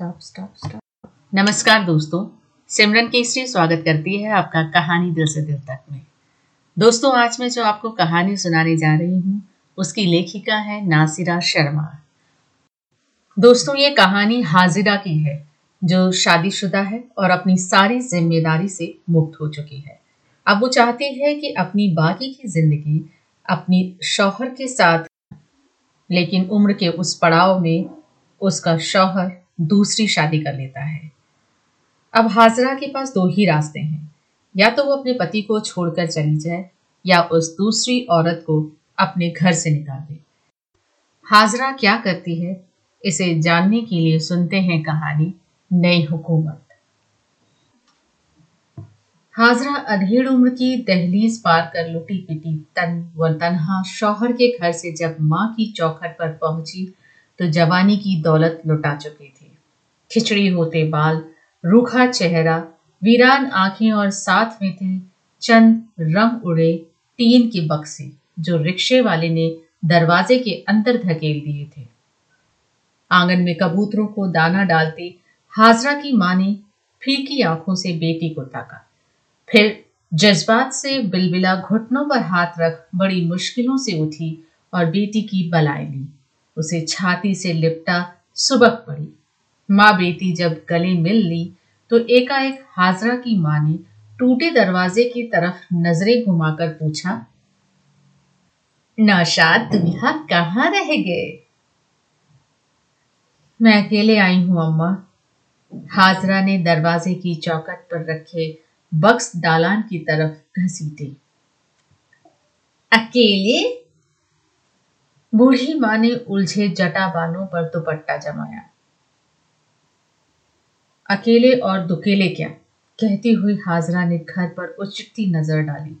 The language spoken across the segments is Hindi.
स्टॉप स्टॉप स्टॉप नमस्कार दोस्तों, सिमरन केसरी स्वागत करती है आपका कहानी दिल से दिल तक में। दोस्तों, आज मैं जो आपको कहानी सुनाने जा रही हूँ, उसकी लेखिका है नासिरा शर्मा। दोस्तों, ये कहानी हाजिरा की है, जो शादीशुदा है और अपनी सारी ज़िम्मेदारी से मुक्त हो चुकी है। अब वो चाहती है कि अपनी बाकी की ज़िंदगी अपनी शौहर के साथ, लेकिन उम्र के उस पड़ाव में उसका शौहर दूसरी शादी कर लेता है। अब हाजरा के पास दो ही रास्ते हैं। या तो वो अपने पति को छोड़कर चली जाए, या उस दूसरी औरत को अपने घर से निकाल दे। हाजरा क्या करती है, इसे जानने के लिए सुनते हैं कहानी नई हुकूमत। हाजरा अधेड़ उम्र की दहलीज पार कर लुटी पिटी तन व तनहा शौहर के घर से जब माँ की चौखट पर पहुँची तो जवानी की दौलत लुटा चुकी थी। खिचड़ी होते बाल, रूखा चेहरा, वीरान आँखें और साथ में थे, चंद रंग उड़े टीन के बक्से, जो रिक्शे वाले ने दरवाजे के अंदर धकेल दिए थे। आँगन में कबूतरों को दाना डालते हाजरा की माँ ने फीकी आँखों से बेटी को ताका। फिर जज्बात से बिलबिला घुटनों पर हाथ रख बड़ी मुश्किलों से उठी और बेटी की बलाई ली। उसे छाती से लिपटा सुबक पड़ी। माँ बेटी जब गले मिल ली तो एकाएक हाजरा की माँ ने टूटे दरवाजे की तरफ़ नज़रें घुमाकर पूछा, नौशाद, तुम यहाँ कहाँ रह गए? मैं अकेले आई हूँ, अम्मा। हाजरा ने दरवाजे की चौकट पर रखे बक्स दालान की तरफ़ घसीटे। अकेले? बूढ़ी माँ ने उलझे जटा बालों पर दुपट्टा जमाया। अकेले और दुकेले क्या? कहती हुई हाजरा ने घर पर उचटती नज़र डाली।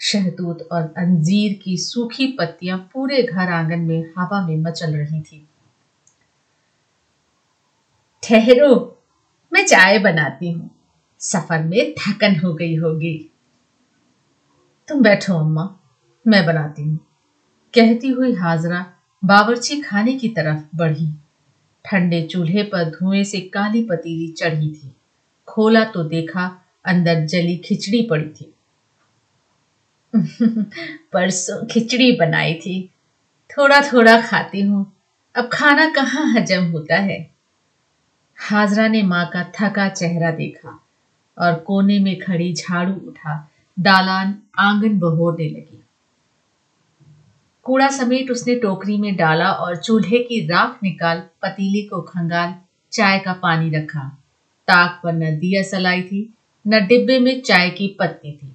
शहतूत और अंजीर की सूखी पत्तियाँ पूरे घर आँगन में हवा में मचल रही थी। ठहरो, मैं चाय बनाती हूँ। सफ़र में थकन हो गई होगी। तुम बैठो अम्मा, मैं बनाती हूँ। कहती हुई हाजरा बावर्ची खाने की तरफ़ बढ़ी। ठंडे चूल्हे पर धुएँ से काली पतीली चढ़ी थी। खोला तो देखा, अंदर जली खिचड़ी पड़ी थी। परसों खिचड़ी बनाई थी। थोड़ा थोड़ा खाती हूँ। अब खाना कहाँ हजम होता है? हाजरा ने माँ का थका चेहरा देखा और कोने में खड़ी झाड़ू उठा। दालान आँगन बहोरने लगी। कूड़ा समेट उसने टोकरी में डाला और चूल्हे की राख निकाल पतीली को खंगाल चाय का पानी रखा। ताक पर न दिया सलाई थी, न डिब्बे में चाय की पत्ती थी।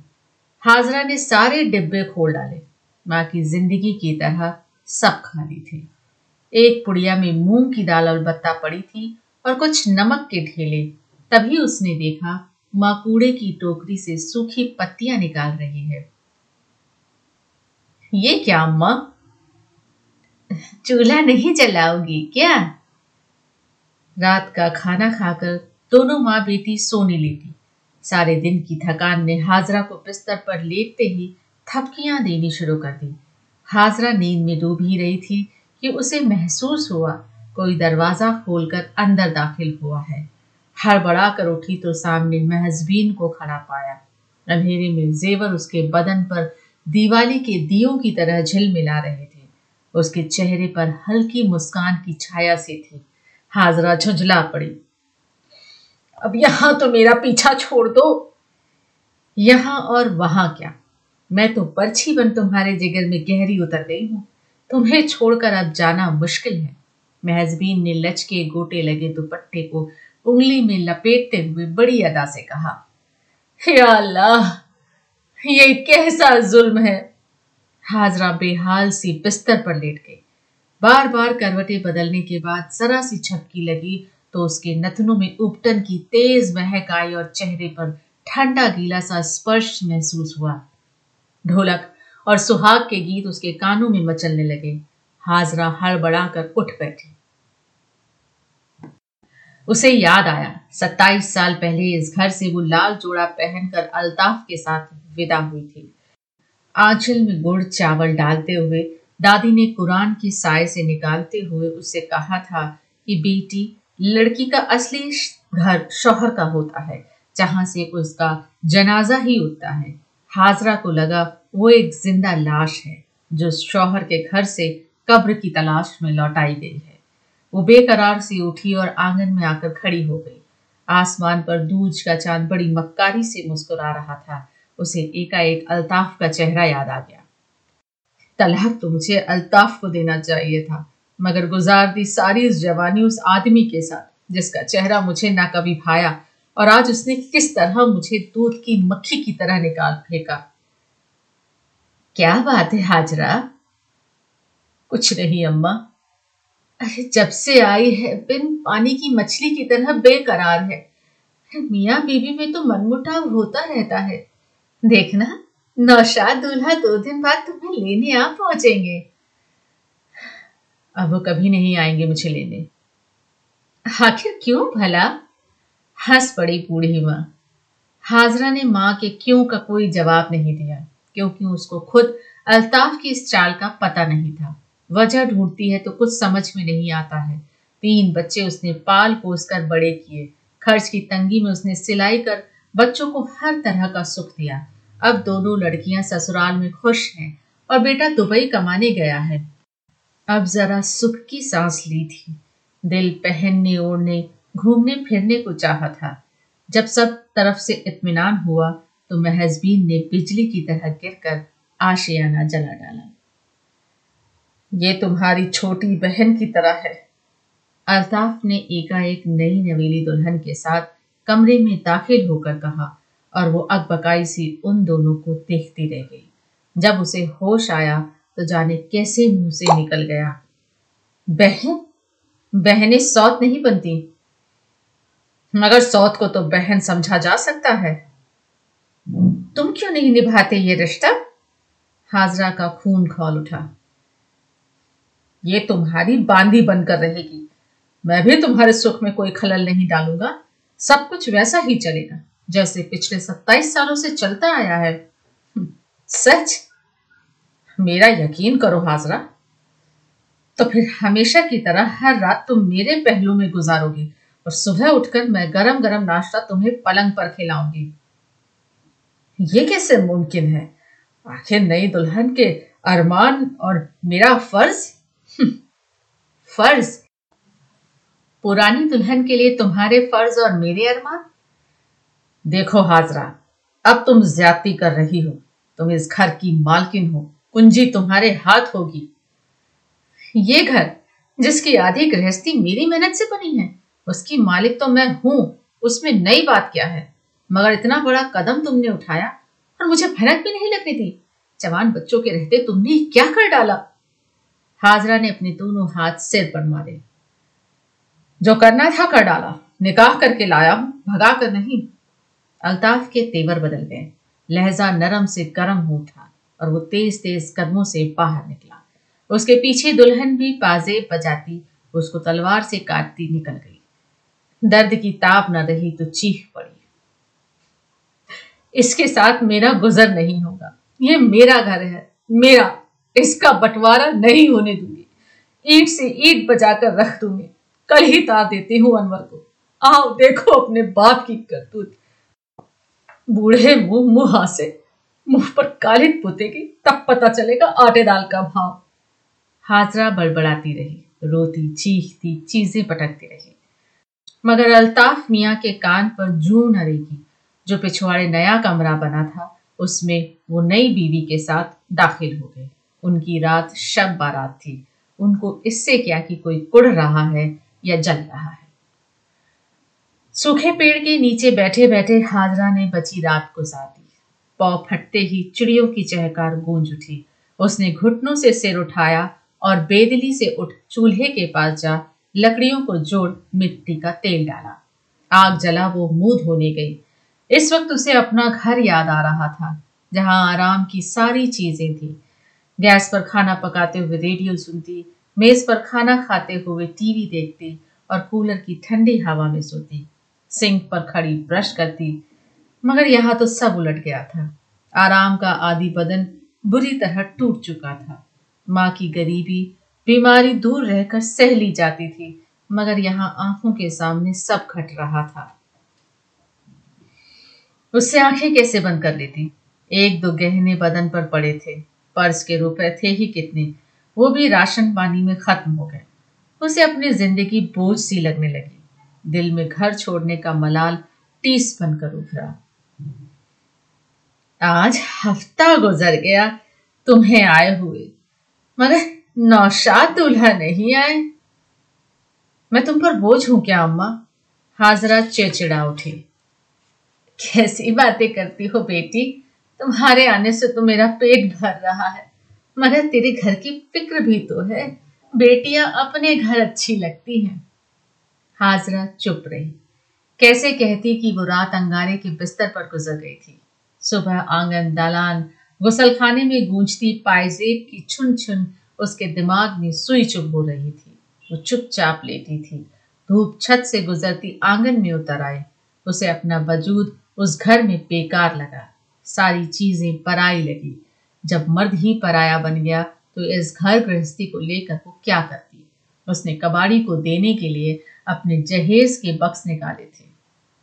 हाजरा ने सारे डिब्बे खोल डाले। माँ की ज़िंदगी की तरह सब खाली थे। एक पुड़िया में मूंग की दाल और बत्ता पड़ी थी और कुछ नमक के ढेले तभी उसने देखा माँ कूड़े की टोकरी से सूखी पत्तियाँ निकाल रही है। ये क्या, अम्मा? चूल्हा नहीं जलाओगी क्या? रात का खाना खाकर दोनों माँ बेटी सोने लेटी सारे दिन की थकान ने हाजरा को बिस्तर पर लेटते ही थपकियाँ देनी शुरू कर दी। हाजरा नींद में डूब ही रही थी कि उसे महसूस हुआ, कोई दरवाज़ा खोलकर अंदर दाखिल हुआ है। हड़बड़ा कर उठी तो सामने महजबीन को खड़ा पाया। अंधेरे में जेवर उसके बदन पर दिवाली के दियों की तरह झिलमिला रहे थे। उसके चेहरे पर हल्की मुस्कान की छाया सी थी। हाजरा झुंझला पड़ी। अब यहाँ तो मेरा पीछा छोड़ दो। यहाँ और वहाँ क्या? मैं तो पर्ची बन तुम्हारे जिगर में गहरी उतर गई हूँ। तुम्हें छोड़कर अब जाना मुश्किल है। महजबीन ने लचके गोटे लगे दुपट्टे को उंगली में लपेटते हुए बड़ी अदा से कहा अल्लाह ये कैसा जुल्म है? हाजरा बेहाल सी बिस्तर पर लेट गई। बार बार करवटें बदलने के बाद जरा सी छपकी लगी तो उसके नथनों में उपटन की तेज महक आई और चेहरे पर ठंडा गीला सा स्पर्श महसूस हुआ। ढोलक और सुहाग के गीत उसके कानों में मचलने लगे। हाजरा हड़बड़ा कर उठ बैठी। उसे याद आया। सत्ताईस साल पहले इस घर से वो लाल जोड़ा पहनकर अल्ताफ के साथ विदा हुई थी। आंचल में गुड़ चावल डालते हुए, दादी ने कुरान की साय से निकालते हुए उससे कहा था कि, बेटी, लड़की का असली घर शोहर का होता है, जहाँ से उसका जनाजा ही उठता है। हाजरा को लगा वो एक ज़िंदा लाश है, जो शौहर के घर से कब्र की तलाश में लौटाई गई है। वो बेकरार सी उठी और आँगन में आकर खड़ी हो गई। आसमान पर दूज का चाँद बड़ी मक्कारी से मुस्कुरा रहा था। उसे एकाएक अल्ताफ का चेहरा याद आ गया। तलाक तो मुझे अल्ताफ को देना चाहिए था, मगर गुजार दी सारी उस जवानी उस आदमी के साथ, जिसका चेहरा मुझे ना कभी भाया, और आज उसने किस तरह मुझे दूध की मक्खी की तरह निकाल फेंका। क्या बात है, हाजरा? कुछ नहीं, अम्मा। जब से आई है, बिन पानी की मछली की तरह बेकरार है। मियाँ बीबी में तो मनमुटाव होता रहता है। देखना, नौशाद दूल्हा दो दिन बाद तुम्हें लेने आ पहुँचेंगे। अब वो कभी नहीं आएँगे मुझे लेने। आखिर क्यों भला? हंस पड़ी बूढ़ी माँ। हाजरा ने माँ के क्यों का कोई जवाब नहीं दिया, क्योंकि उसको खुद अल्ताफ की इस चाल का पता नहीं था। वजह ढूंढती है तो कुछ समझ में नहीं आता है। तीन बच्चे उसने पाल पोस कर बड़े किए। खर्च की तंगी में उसने सिलाई कर बच्चों को हर तरह का सुख दिया। अब दोनों लड़कियाँ ससुराल में खुश हैं और बेटा दुबई कमाने गया है। अब जरा सुख की सांस ली थी। दिल पहनने ओढ़ने, घूमने फिरने को चाहा था। जब सब तरफ़ से इत्मीनान हुआ तो महजबीन ने बिजली की तरह गिरकर आशियाना जला डाला। ये तुम्हारी छोटी बहन की तरह है। अल्ताफ ने एकाएक नई नवेली दुल्हन के साथ कमरे में दाखिल होकर कहा और वो अकबकाई सी उन दोनों को देखती रह गई। जब उसे होश आया तो जाने कैसे मुँह से निकल गया। बहन? बहनें सौत नहीं बनती। मगर सौत को तो बहन समझा जा सकता है। तुम क्यों नहीं निभाते ये रिश्ता? हाजरा का खून खोल उठा। ये तुम्हारी बांदी बनकर रहेगी। मैं भी तुम्हारे सुख में कोई खलल नहीं डालूँगा। सब कुछ वैसा ही चलेगा जैसे पिछले सत्ताईस सालों से चलता आया है। हम्म, सच? मेरा यकीन करो हाजरा। तो फिर हमेशा की तरह हर रात तुम मेरे पहलू में गुजारोगे और सुबह उठकर मैं गरम गरम नाश्ता तुम्हें पलंग पर खिलाऊँगी। ये कैसे मुमकिन है? आखिर नई दुल्हन के अरमान और मेरा फ़र्ज़ फ़र्ज़। पुरानी दुल्हन के लिए तुम्हारे फ़र्ज़ और मेरे अरमान? देखो हाजरा, अब तुम ज्यादती कर रही हो। तुम इस घर की मालकिन हो, कुंजी तुम्हारे हाथ होगी। ये घर, जिसकी आधी गृहस्थी मेरी मेहनत से बनी है, उसकी मालिक तो मैं हूँ, उसमें नई बात क्या है? मगर इतना बड़ा कदम तुमने उठाया और मुझे भनक भी नहीं लग रही थी जवान बच्चों के रहते तुमने क्या कर डाला? हाजरा ने अपने दोनों हाथ सिर पर मारे। जो करना था कर डाला। निकाह करके लाया हूँ, भगा कर नहीं। अल्ताफ के तेवर बदल गए। लहजा नरम से गर्म हो उठा और वो तेज तेज कदमों से बाहर निकला। उसके पीछे दुल्हन भी पाजेब बजाती, उसको तलवार से काटती निकल गई। दर्द की ताप न रही तो चीख पड़ी। इसके साथ मेरा गुजर नहीं होगा। ये मेरा घर है, मेरा इसका बंटवारा नहीं होने दूँगी। ईट से ईट बजाकर रख दूँगी। कल ही तार देती हूँ अनवर को। आओ, देखो अपने बाप की करतूत। बूढ़े मुँह मुँह से, मुँह पर कालिन पुतेगी, तब पता चलेगा आटे दाल का भाव। हाजरा बड़बड़ाती रही, रोती, चीखती, चीज़ें पटकती रही। मगर अल्ताफ मियाँ के कान पर जू न रहेगी जो पिछवाड़े नया कमरा बना था, उसमें वो नई बीवी के साथ दाखिल हो गए उनकी रात शब बारात थी। उनको इससे क्या कि कोई कुड़ रहा है या जल रहा है। सूखे पेड़ के नीचे बैठे बैठे हाजरा ने बची रात गुजार। दी पौ फटते ही चिड़ियों की चहकार गूंज उठी। उसने घुटनों से सिर उठाया और बेदली से उठ चूल्हे के पास जा लकड़ियों को जोड़ मिट्टी का तेल डाला। आग जला, वो मुँह धोने गई। इस वक्त उसे अपना घर याद आ रहा था, जहाँ आराम की सारी चीज़ें थी। गैस पर खाना पकाते हुए रेडियो सुनती, मेज पर खाना खाते हुए टीवी देखती और कूलर की ठंडी हवा में सोती। सिंक पर खड़ी ब्रश करती, मगर यहाँ तो सब उलट गया था। आराम का आदि बदन बुरी तरह टूट चुका था। माँ की गरीबी, बीमारी दूर रहकर सह ली जाती थी, मगर यहाँ आँखों के सामने सब घट रहा था। उससे आँखें कैसे बंद कर लेती? एक दो गहने बदन पर पड़े थे। पर्स के रुपए थे ही कितने, वो भी राशन पानी में खत्म हो गए। उसे अपनी ज़िंदगी बोझ सी लगने लगी। दिल में घर छोड़ने का मलाल टीस बनकर उभरा। आज हफ़्ता गुजर गया, तुम्हें आए हुए। मगर नौशाद दूल्हा नहीं आए। मैं तुम पर बोझ हूँ क्या, अम्मा? हाजरा चिड़चिड़ा उठी। कैसी बातें करती हो बेटी? तुम्हारे आने से तो मेरा पेट भर रहा है। मगर तेरे घर की फ़िक्र भी तो है। बेटियाँ अपने घर अच्छी लगती हैं। हाजरा चुप रही। कैसे कहती कि वो रात अंगारे के बिस्तर पर गुजर गई थी। सुबह आँगन दालान, गुसलखाने में गूंजती पायजेब की छुन छुन उसके दिमाग में सुई चुप हो रही थी। वो चुपचाप लेटी थी। धूप छत से गुजरती आँगन में उतर आए उसे अपना वजूद उस घर में बेकार लगा। सारी चीज़ें पराई लगी। जब मर्द ही पराया बन गया तो इस घर गृहस्थी को लेकर वो क्या करती? उसने कबाड़ी को देने के लिए अपने जहेज के बक्स निकाले थे।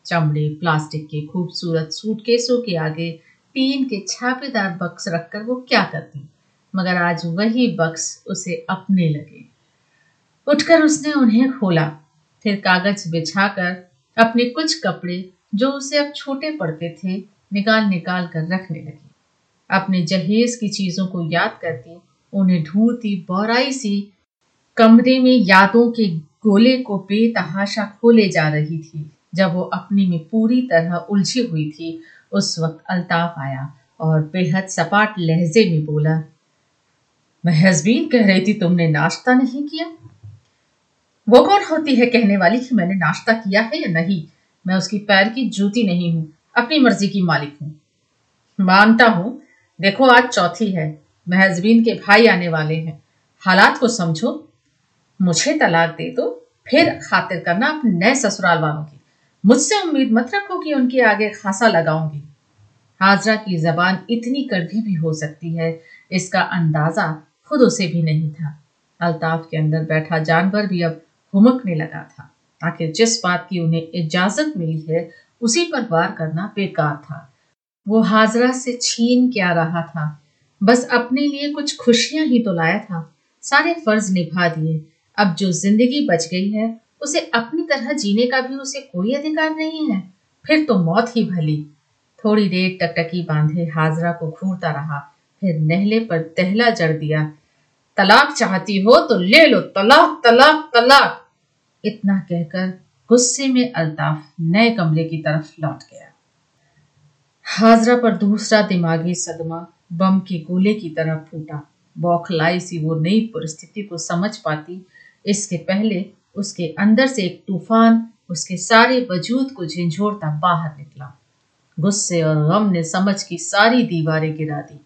चमड़े, प्लास्टिक के खूबसूरत सूटकेसों के आगे टीन के छापेदार बक्स रखकर वो क्या करती? मगर आज वही बक्स उसे अपने लगे। उठकर उसने उन्हें खोला। फिर कागज़ बिछाकर अपने कुछ कपड़े, जो उसे अब छोटे पड़ते थे निकाल निकाल कर रखने लगी। अपने जहेज की चीज़ों को याद करती, उन्हें ढूंढती बौराई सी कमरे में यादों के गोले को बेतहाशा खोले जा रही थी। जब वो अपने में पूरी तरह उलझी हुई थी, उस वक्त अल्ताफ आया और बेहद सपाट लहजे में बोला महजबीन कह रही थी तुमने नाश्ता नहीं किया? वो कौन होती है कहने वाली कि मैंने नाश्ता किया है या नहीं? मैं उसकी पैर की जूती नहीं हूँ। अपनी मर्ज़ी की मालिक हूँ। मानता हूँ, देखो आज चौथी है, महजबीन के भाई आने वाले हैं। हालात को समझो, मुझे तलाक दे दो, फिर खातिर करना अपने नए ससुराल वालों की। मुझसे उम्मीद मत रखो कि उनके आगे खासा लगाऊँगी। हाजरा की जबान इतनी कड़वी भी हो सकती है, इसका अंदाज़ा खुद उसे भी नहीं था। अल्ताफ के अंदर बैठा जानवर भी अब हुमकने लगा था। आखिर जिस बात की उन्हें इजाज़त मिली है उसी पर वार करना बेकार था। वो हाजरा से छीन क्या रहा था। बस अपने लिए कुछ खुशियाँ ही तो लाया था। सारे फ़र्ज़ निभा दिए। अब जो ज़िंदगी बच गई है, उसे अपनी तरह जीने का भी उसे कोई अधिकार नहीं है। फिर तो मौत ही भली। थोड़ी देर टकटकी बांधे हाजरा को घूरता रहा। फिर नहले पर तहला जड़ दिया। तलाक चाहती हो तो ले लो। तलाक तलाक तलाक। इतना कहकर गुस्से में अल्ताफ नए कमरे की तरफ़ लौट गया। हाजरा पर दूसरा दिमागी सदमा बम के गोले की तरह फूटा। बौखलाई सी वो नई परिस्थिति को समझ पाती। इसके पहले उसके अंदर से एक तूफ़ान उसके सारे वजूद को झिझोड़ता बाहर निकला। गुस्से और गम ने समझ की सारी दीवारें गिरा दी।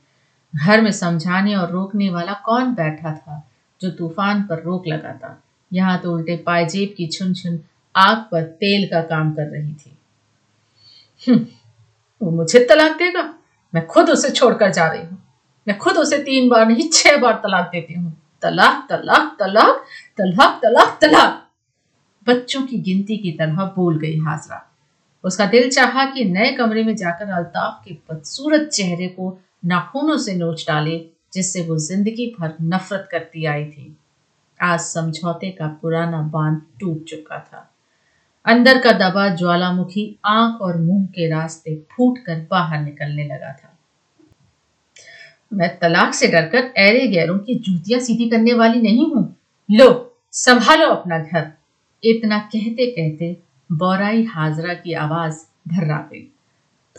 घर में समझाने और रोकने वाला कौन बैठा था जो तूफ़ान पर रोक लगाता? यहाँ तो उल्टे पायजेब की छुन छुन आग पर तेल का काम कर रही थी। हम्म, वो मुझे तलाक देगा? मैं खुद उसे छोड़कर जा रही हूँ। मैं खुद उसे तीन बार नहीं छह बार तलाक देती हूँ। तलाक तलाक तलाक तलाक तलाक तलाक। बच्चों की गिनती की तरह बोल गई हाजरा। उसका दिल चाहा कि नए कमरे में जाकर अल्ताफ के बदसूरत चेहरे को नाखूनों से नोच डाले जिससे वो ज़िंदगी भर नफरत करती आई थी। आज समझौते का पुराना बाँध टूट चुका था। अंदर का दबा ज्वालामुखी आँख और मुँह के रास्ते फूट कर बाहर निकलने लगा था। मैं तलाक से डरकर ऐरे गैरों की जूतियाँ सीधी करने वाली नहीं हूँ। लो, संभालो अपना घर। इतना कहते कहते बौराई हाजरा की आवाज़ धर्रा गई।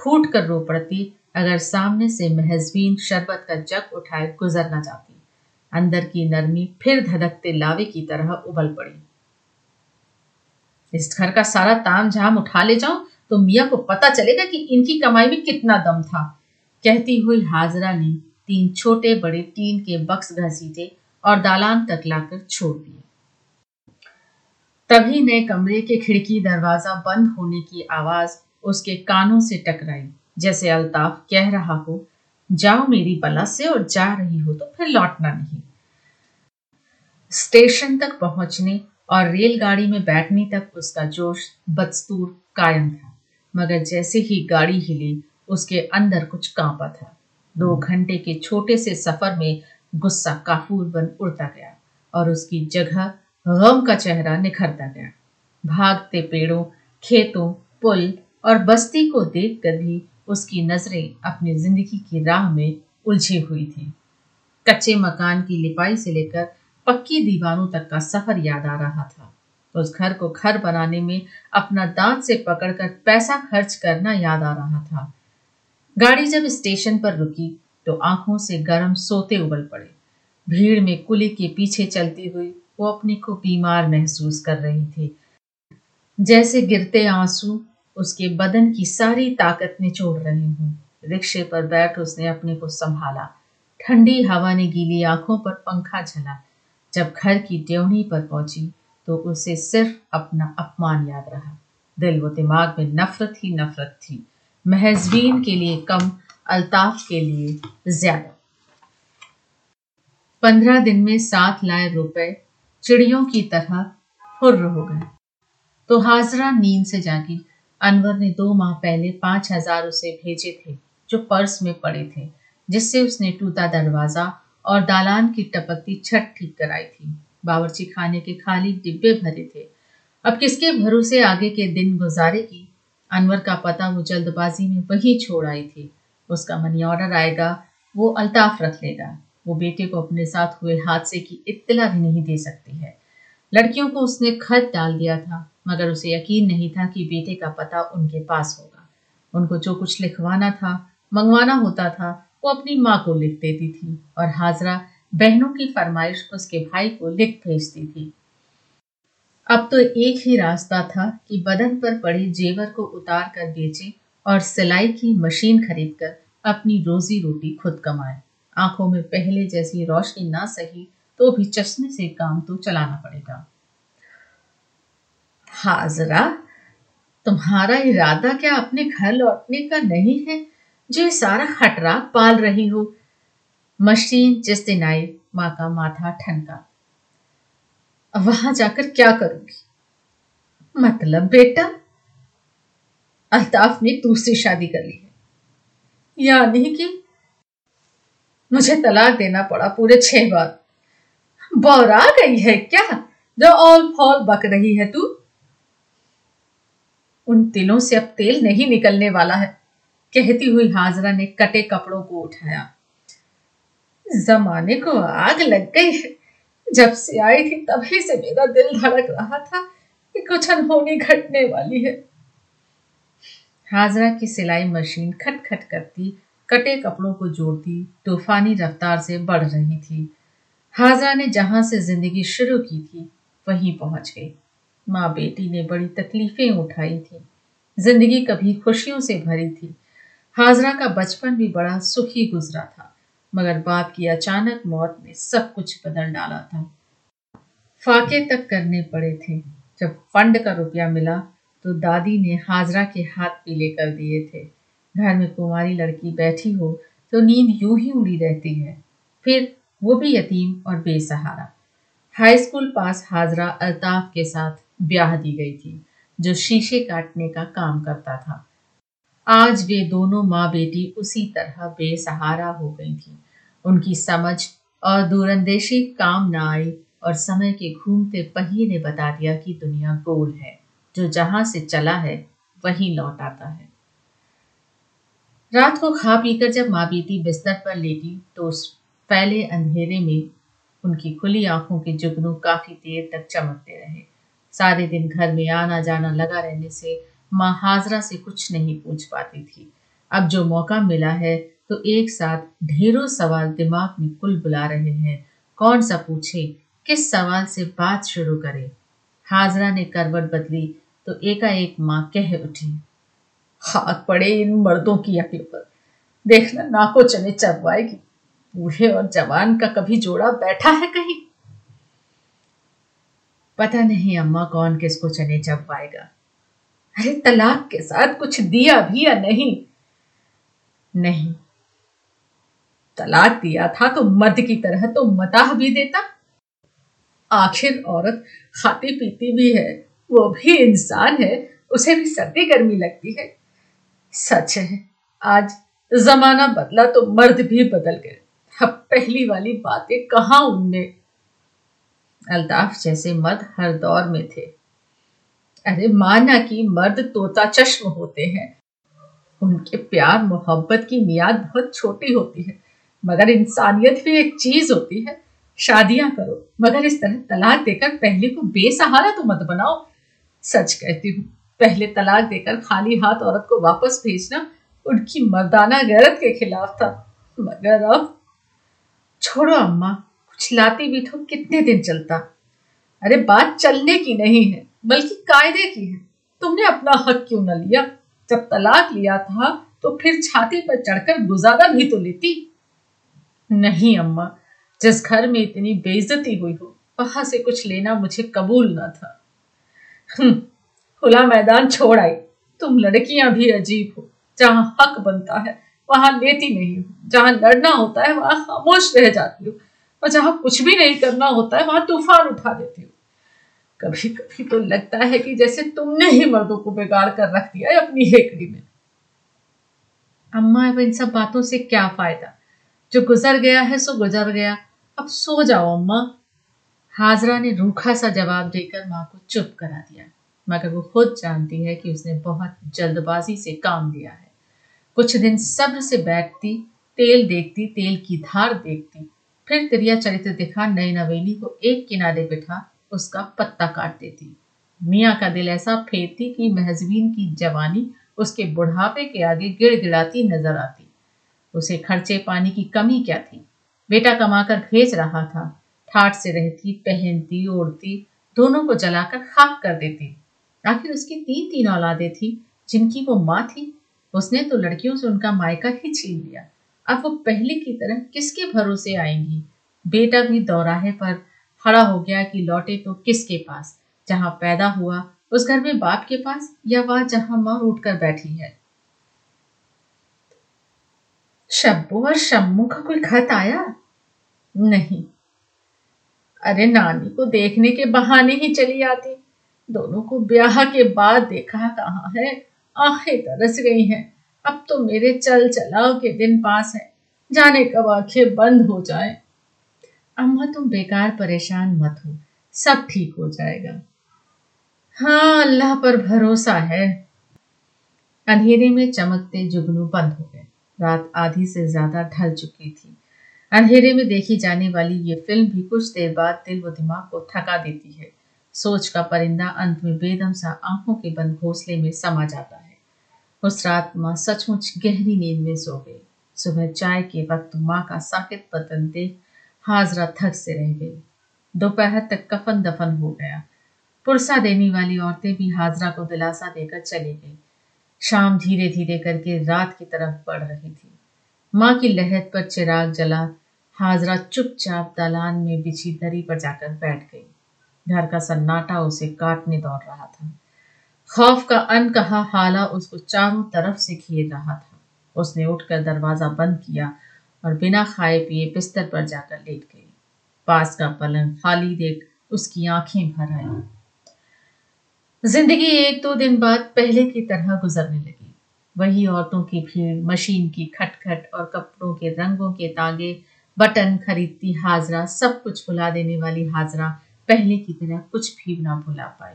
फूट कर रो पड़ती, अगर सामने से महजबीन शरबत का जग उठाए गुजर न जाती। अंदर की नरमी फिर धधकते लावे की तरह उबल पड़ी। इस घर का सारा ताम झाम उठा ले जाऊँ तो मियाँ को पता चलेगा कि इनकी कमाई में कितना दम था। कहती हुई हाजरा ने तीन छोटे बड़े टीन के बक्स घसीटे और दालान तक लाकर छोड़ दिए। तभी नए कमरे के खिड़की दरवाज़ा बंद होने की आवाज़ उसके कानों से टकराई। जैसे अल्ताफ कह रहा हो, जाओ मेरी बला से और जा रही हो तो फिर लौटना नहीं। स्टेशन तक पहुँचने और रेलगाड़ी में बैठने तक उसका जोश बदस्तूर कायम था, मगर जैसे ही गाड़ी हिली, उसके अंदर कुछ कांपा था। दो घंटे के छोटे से सफ़र में गुस्सा काफूर बन उड़ता गया और उसकी जगह गम का चेहरा निखरता गया। भागते पेड़ों, खेतों, पुल और बस्ती को देखकर भी उसकी नज़रें अपनी ज़िंदगी की राह में उलझी हुई थी। कच्चे मकान की लिपाई से लेकर पक्की दीवारों तक का सफ़र याद आ रहा था। उस घर को घर बनाने में अपना दांत से पकड़कर पैसा खर्च करना याद आ रहा था। गाड़ी जब स्टेशन पर रुकी तो आँखों से गर्म सोते उबल पड़े। भीड़ में कुली के पीछे चलती हुई वो अपने को बीमार महसूस कर रही थी। जैसे गिरते आँसू उसके बदन की सारी ताकत निचोड़ रहे हूँ। रिक्शे पर बैठ उसने अपने को संभाला। ठंडी हवा ने गीली आँखों पर पंखा झला। जब घर की ड्योनी पर पहुँची तो उसे सिर्फ़ अपना अपमान याद रहा। दिल व दिमाग में नफरत ही नफरत थी। महजबीन के लिए कम, अल्ताफ के लिए ज़्यादा। पंद्रह दिन में सात लाख रुपए चिड़ियों की तरह हुर्र हो गए। तो हाजरा नींद से जागी। अनवर ने दो माह पहले पाँच हज़ार उसे भेजे थे, जो पर्स में पड़े थे, जिससे उसने टूटा दरवाज़ा और दालान की टपकती छत ठीक कराई थी। बावर्ची खाने के खाली डिब्बे भरे थे। अब किसके भरोसे आगे के दिन गुजारेगी? अनवर का पता वो जल्दबाजी में वही छोड़ आई थी। उसका मनी ऑर्डर आएगा, वो अल्ताफ रख लेगा। वो बेटे को अपने साथ हुए हादसे की इत्तला भी नहीं दे सकती है। लड़कियों को उसने खत डाल दिया था, मगर उसे यकीन नहीं था कि बेटे का पता उनके पास होगा। उनको जो कुछ लिखवाना था, मंगवाना होता था अपनी माँ को लिख देती थी और हाजरा बहनों की फरमाइश उसके भाई को लिख भेजती थी। अब तो एक ही रास्ता था कि बदन पर पड़े जेवर को उतार कर बेचे और सिलाई की मशीन खरीदकर अपनी रोजी रोटी खुद कमाए। आँखों में पहले जैसी रोशनी ना सही तो भी चश्मे से काम तो चलाना पड़ेगा। हाजरा, तुम्हारा इरादा क्या अपने घर लौटने का नहीं है? जो सारा खटरा पाल रही हो। मशीन जिस दिन आई, माँ का माथा ठनका। वहाँ जाकर क्या करूँगी? मतलब बेटा? अल्ताफ ने दूसरी शादी कर ली है। यानी कि मुझे तलाक देना पड़ा पूरे छह बार। बौरा गई है क्या? जो ऑल फॉल बक रही है तू? उन तिलों से अब तेल नहीं निकलने वाला है। कहती हुई हाजरा ने कटे कपड़ों को उठाया। जमाने को आग लग गई है। जब से आई थी, तभी से मेरा दिल धड़क रहा था कि कुछ अनहोनी घटने वाली है। हाजरा की सिलाई मशीन खट खट करती, कटे कपड़ों को जोड़ती, तूफानी रफ्तार से बढ़ रही थी। हाजरा ने जहाँ से ज़िंदगी शुरू की थी, वहीं पहुँच गई। माँ बेटी ने बड़ी तकलीफें उठाई थी। ज़िंदगी कभी खुशियों से भरी थी। हाजरा का बचपन भी बड़ा सुखी गुजरा था, मगर बाप की अचानक मौत ने सब कुछ बदल डाला था। फाके तक करने पड़े थे। जब फंड का रुपया मिला तो दादी ने हाजरा के हाथ पीले कर दिए थे। घर में कुमारी लड़की बैठी हो तो नींद यूँ ही उड़ी रहती है। फिर वो भी यतीम और बेसहारा। High school pass Hajra Altaf के साथ ब्याह दी गई थी, जो शीशे काटने का काम करता था। आज वे दोनों माँ बेटी उसी तरह बेसहारा हो गई थी। उनकी समझ और दूरंदेशी काम न आई और समय के घूमते पहिए ने बता दिया कि दुनिया गोल है। जो जहाँ से चला है, वहीं लौट आता है। रात को खा पीकर जब माँ बेटी बिस्तर पर लेटी तो उस फैले अंधेरे में उनकी खुली आँखों के जुगनू काफ़ी देर तक चमकते रहे। सारे दिन घर में आना जाना लगा रहने से माँ हाजरा से कुछ नहीं पूछ पाती थी। अब जो मौका मिला है तो एक साथ ढेरों सवाल दिमाग में कुल बुला रहे हैं। कौन सा पूछे? किस सवाल से बात शुरू करे? हाजरा ने करवट बदली तो एकाएक माँ कह उठी, हाथ पड़े इन मर्दों की अकल पर। देखना नाको चने चबवाएगी बूढ़े और जवान का कभी जोड़ा बैठा है कहीं? पता नहीं अम्मा कौन किसको चने चबवाएगा अरे, तलाक के साथ कुछ दिया भी या नहीं? नहीं। तलाक दिया था तो मर्द की तरह तो मताह भी देता। आखिर औरत खाती पीती भी है, वो भी इंसान है, उसे भी सर्दी गर्मी लगती है। सच है, आज जमाना बदला तो मर्द भी बदल गए। अब पहली वाली बातें कहा उनमें अल्ताफ जैसे मर्द हर दौर में थे। अरे माना कि मर्द तोता चश्म होते हैं। उनके प्यार मोहब्बत की मियाद बहुत छोटी होती है, मगर इंसानियत भी एक चीज़ होती है। शादियाँ करो, मगर इस तरह तलाक देकर पहले को बेसहारा तो मत बनाओ। सच कहती हूँ, पहले तलाक देकर खाली हाथ औरत को वापस भेजना उनकी मर्दाना गैरत के खिलाफ था, मगर अब छोड़ो अम्मा कुछ लाती भी तो कितने दिन चलता। अरे बात चलने की नहीं है। बल्कि कायदे की है। तुमने अपना हक क्यों न लिया? जब तलाक लिया था तो फिर छाती पर चढ़कर गुजारा भी तो लेती। नहीं अम्मा जिस घर में इतनी बेइज्जती हुई हो वहाँ से कुछ लेना मुझे कबूल ना था। हम्म, खुला मैदान छोड़ आई। तुम लड़कियाँ भी अजीब हो। जहाँ हक बनता है वहाँ लेती नहीं हो। जहाँ लड़ना होता है वहाँ खामोश रह जाती हो। और जहाँ कुछ भी नहीं करना होता है वहाँ तूफ़ान उठा देती हो। कभी कभी तो लगता है कि जैसे तुमने ही मर्दों को बिगाड़ कर रख दिया है अपनी हेकड़ी में। अम्मा, अब इन सब बातों से क्या फ़ायदा? जो गुजर गया है, सो गुजर गया। अब सो जाओ, अम्मा। हाजरा ने रूखा सा जवाब देकर माँ को चुप करा दिया, मगर वो खुद जानती है कि उसने बहुत जल्दबाजी से काम लिया है। कुछ दिन सब्र से बैठती, तेल देखती, तेल की धार देखती, फिर तिरिया चरित्र दिखा, नई नवेली को एक किनारे बिठा उसका पत्ता काट देती। मियाँ का दिल ऐसा फेरती कि महजबीन की जवानी उसके बुढ़ापे के आगे गिड़गिड़ाती नज़र आती। उसे खर्चे पानी की कमी क्या थी? बेटा कमाकर भेज रहा था। ठाट से रहती, पहनती, ओढ़ती, दोनों को जलाकर खाक कर देती। आखिर उसकी तीन तीन औलादे थी, जिनकी वो माँ थी। उसने तो लड़कियों से उनका मायका ही छीन लिया। अब वो पहले की तरह किसके भरोसे आएँगी? बेटा भी दौराहे पर खड़ा हो गया कि लौटे तो किसके पास? जहाँ पैदा हुआ, उस घर में बाप के पास या वह जहाँ माँ उठकर बैठी है? शब्बू और शम्मू का कोई खत आया? नहीं। अरे, नानी को देखने के बहाने ही चली आती। दोनों को ब्याह के बाद देखा कहाँ है? आँखें तरस गई हैं। अब तो मेरे चल चलाओ के दिन पास है। जाने कब आँखें बंद हो जाए? अम्मा तुम बेकार परेशान मत हो। सब ठीक हो जाएगा। हाँ अल्लाह पर भरोसा है। अंधेरे में चमकते जुगनू बंद हो गए। रात आधी से ज़्यादा ढल चुकी थी। अंधेरे में देखी जाने वाली ये फ़िल्म भी कुछ देर बाद दिल व दिमाग को थका देती है। सोच का परिंदा अंत में बेदम सा आँखों के बंद घोंसले में समा जाता है। उस रात माँ सचमुच गहरी नींद में सो गई। सुबह चाय के वक्त माँ का साकित बदन देख हाजरा थक से रह गई। दोपहर तक कफन दफन हो गया। पुरसा देने वाली औरतें भी हाजरा को दिलासा देकर चली गई। शाम धीरे धीरे करके रात की तरफ़ बढ़ रही थी। माँ की लहद पर चिराग जला, हाजरा चुपचाप दालान में बिछी दरी पर जाकर बैठ गई। घर का सन्नाटा उसे काटने दौड़ रहा था। खौफ का अन कहा हाला उसको चारों तरफ़ से घेर रहा था। उसने उठकर दरवाज़ा बंद किया और बिना खाए पिए बिस्तर पर जाकर लेट गई। पास का पलंग खाली देख उसकी आँखें भर आई। ज़िंदगी एक दो दिन बाद पहले की तरह गुजरने लगी। वही औरतों की भीड़, मशीन की खटखट और कपड़ों के रंगों के तागे, बटन खरीदती हाजरा, सब कुछ भुला देने वाली हाजरा पहले की तरह कुछ भी ना भुला पाई।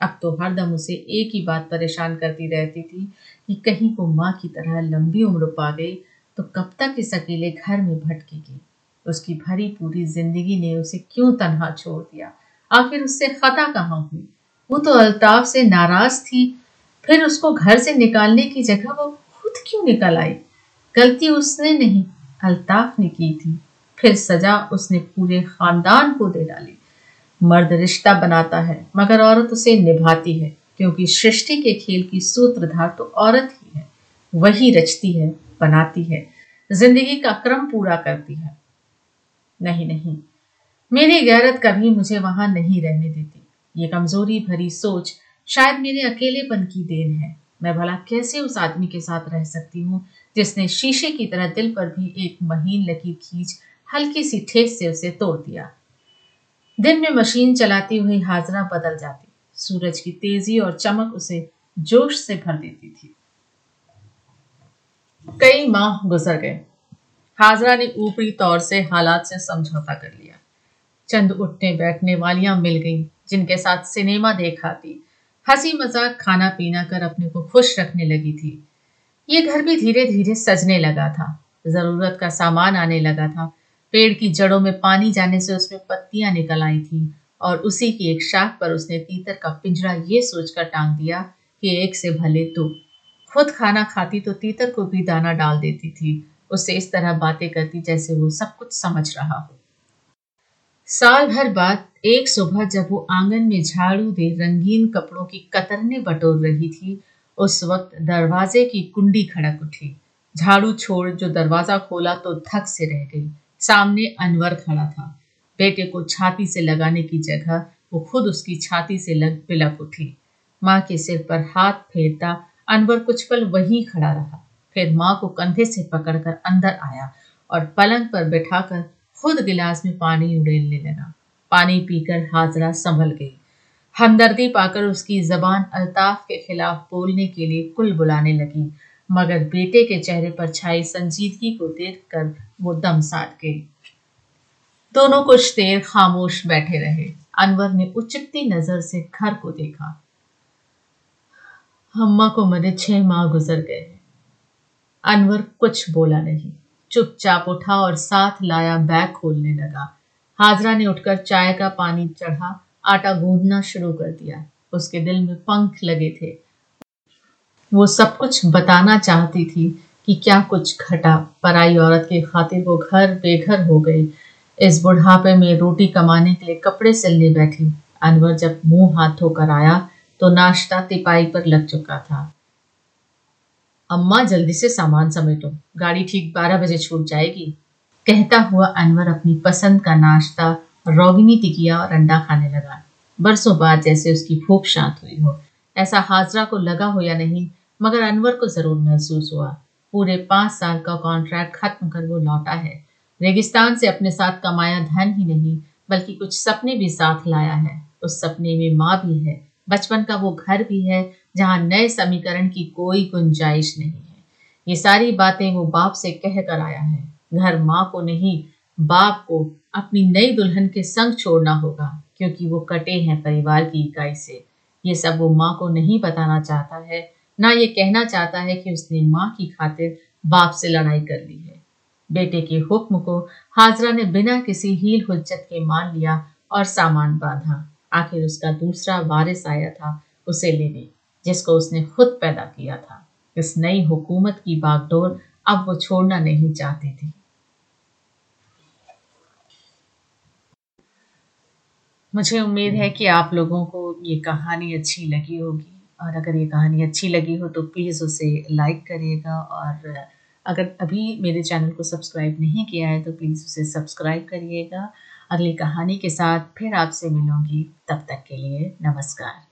अब तो हरदम उसे एक ही बात परेशान करती रहती थी कि कहीं को माँ की तरह लंबी उम्र पा गई तो कब तक इस अकेले घर में भटकेगी? उसकी भरी पूरी ज़िंदगी ने उसे क्यों तनहा छोड़ दिया? आखिर उससे खता कहाँ हुई? वो तो अल्ताफ से नाराज़ थी। फिर उसको घर से निकालने की जगह वो खुद क्यों निकल आई? गलती उसने नहीं, अल्ताफ ने की थी। फिर सजा उसने पूरे खानदान को दे डाली। मर्द रिश्ता बनाता है, मगर औरत उसे निभाती है, क्योंकि सृष्टि के खेल की सूत्रधार तो औरत ही है। वही रचती है। बनाती है। ज़िंदगी का क्रम पूरा करती है। नहीं नहीं। मेरी गैरत कभी मुझे वहाँ नहीं रहने देती। ये कमज़ोरी भरी सोच शायद मेरे अकेलेपन की देन है। मैं भला कैसे उस आदमी के साथ रह सकती हूँ, जिसने शीशे की तरह दिल पर भी एक महीन लकीर खींच हल्की सी ठेस से उसे तोड़ दिया। दिन में मशीन चलाती हुई हाजरा बदल जाती। सूरज की तेज़ी और चमक उसे जोश से भर देती थी। कई माह गुजर गए। हाजरा ने ऊपरी तौर से हालात से समझौता कर लिया। चंद उठने बैठने वालियाँ मिल गईं, जिनके साथ सिनेमा देखाती हँसी मज़ाक खाना पीना कर अपने को खुश रखने लगी थी। ये घर भी धीरे धीरे सजने लगा था। ज़रूरत का सामान आने लगा था। पेड़ की जड़ों में पानी जाने से उसमें पत्तियाँ निकल आई थी और उसी की एक शाख पर उसने तीतर का पिंजरा ये सोचकर टांग दिया कि एक से भले दो खुद खाना खाती तो तीतर को भी दाना डाल देती थी। उससे इस तरह बातें करती जैसे वो सब कुछ समझ रहा हो। साल भर बाद, एक सुबह जब वो आँगन में झाड़ू दे रंगीन कपड़ों की कतरने बटोर रही थी, उस वक्त दरवाजे की कुंडी खड़क उठी। झाड़ू छोड़ जो दरवाज़ा खोला तो थक से रह गई। सामने अनवर खड़ा था। बेटे को छाती से लगाने की जगह वो खुद उसकी छाती से लग बिलक उठी। माँ के सिर पर हाथ फेरता अनवर कुछ पल वहीं खड़ा रहा। फिर माँ को कंधे से पकड़कर अंदर आया और पलंग पर बैठाकर खुद गिलास में पानी उड़ेलने लगा। पानी पीकर हाजरा संभल गई। हमदर्दी पाकर उसकी जबान अल्ताफ के खिलाफ बोलने के लिए कुल बुलाने लगी, मगर बेटे के चेहरे पर छाई संजीदगी को देखकर वो दम साध गई। दोनों कुछ देर खामोश बैठे रहे। अनवर ने उचकती नज़र से घर को देखा। अम्मा को मरे छह माह गुजर गए। अनवर कुछ बोला नहीं। चुपचाप उठा और साथ लाया बैग खोलने लगा। हाजरा ने उठकर चाय का पानी चढ़ा, आटा गूंदना शुरू कर दिया। उसके दिल में पंख लगे थे। वो सब कुछ बताना चाहती थी कि क्या कुछ घटा। पराई औरत के खातिर वो घर बेघर हो गई। इस बुढ़ापे में रोटी कमाने के लिए कपड़े सिलने बैठी। अनवर जब मुँह हाथ धोकर आया तो नाश्ता तिपाई पर लग चुका था। अम्मा, जल्दी से सामान समेटो। गाड़ी ठीक बारह बजे छूट जाएगी। कहता हुआ अनवर अपनी पसंद का नाश्ता रोगिनी टिकिया और अंडा खाने लगा। बरसों बाद जैसे उसकी भूख शांत हुई हो। ऐसा हाजरा को लगा हो या नहीं, मगर अनवर को ज़रूर महसूस हुआ। पूरे पाँच साल का कॉन्ट्रैक्ट खत्म कर वो लौटा है। रेगिस्तान से अपने साथ कमाया धन ही नहीं, बल्कि कुछ सपने भी साथ लाया है। उस सपने में माँ भी है। बचपन का वो घर भी है जहाँ नए समीकरण की कोई गुंजाइश नहीं है। ये सारी बातें वो बाप से कह कर आया है। घर माँ को नहीं, बाप को अपनी नई दुल्हन के संग छोड़ना होगा, क्योंकि वो कटे हैं परिवार की इकाई से। ये सब वो माँ को नहीं बताना चाहता है, ना ये कहना चाहता है कि उसने माँ की खातिर बाप से लड़ाई कर ली है। बेटे के हुक्म को हाजरा ने बिना किसी हील हुज्जत के मान लिया और सामान बांधा। आखिर उसका दूसरा वारिस आया था उसे लेने, जिसको उसने खुद पैदा किया था। इस नई हुकूमत की बागडोर अब वो छोड़ना नहीं चाहती थी। मुझे उम्मीद है कि आप लोगों को ये कहानी अच्छी लगी होगी, और अगर ये कहानी अच्छी लगी हो तो प्लीज़ उसे लाइक करिएगा, और अगर अभी मेरे चैनल को सब्सक्राइब नहीं किया है तो प्लीज़ उसे सब्सक्राइब करिएगा अगली कहानी के साथ फिर आपसे मिलूँगी। तब तक के लिए नमस्कार।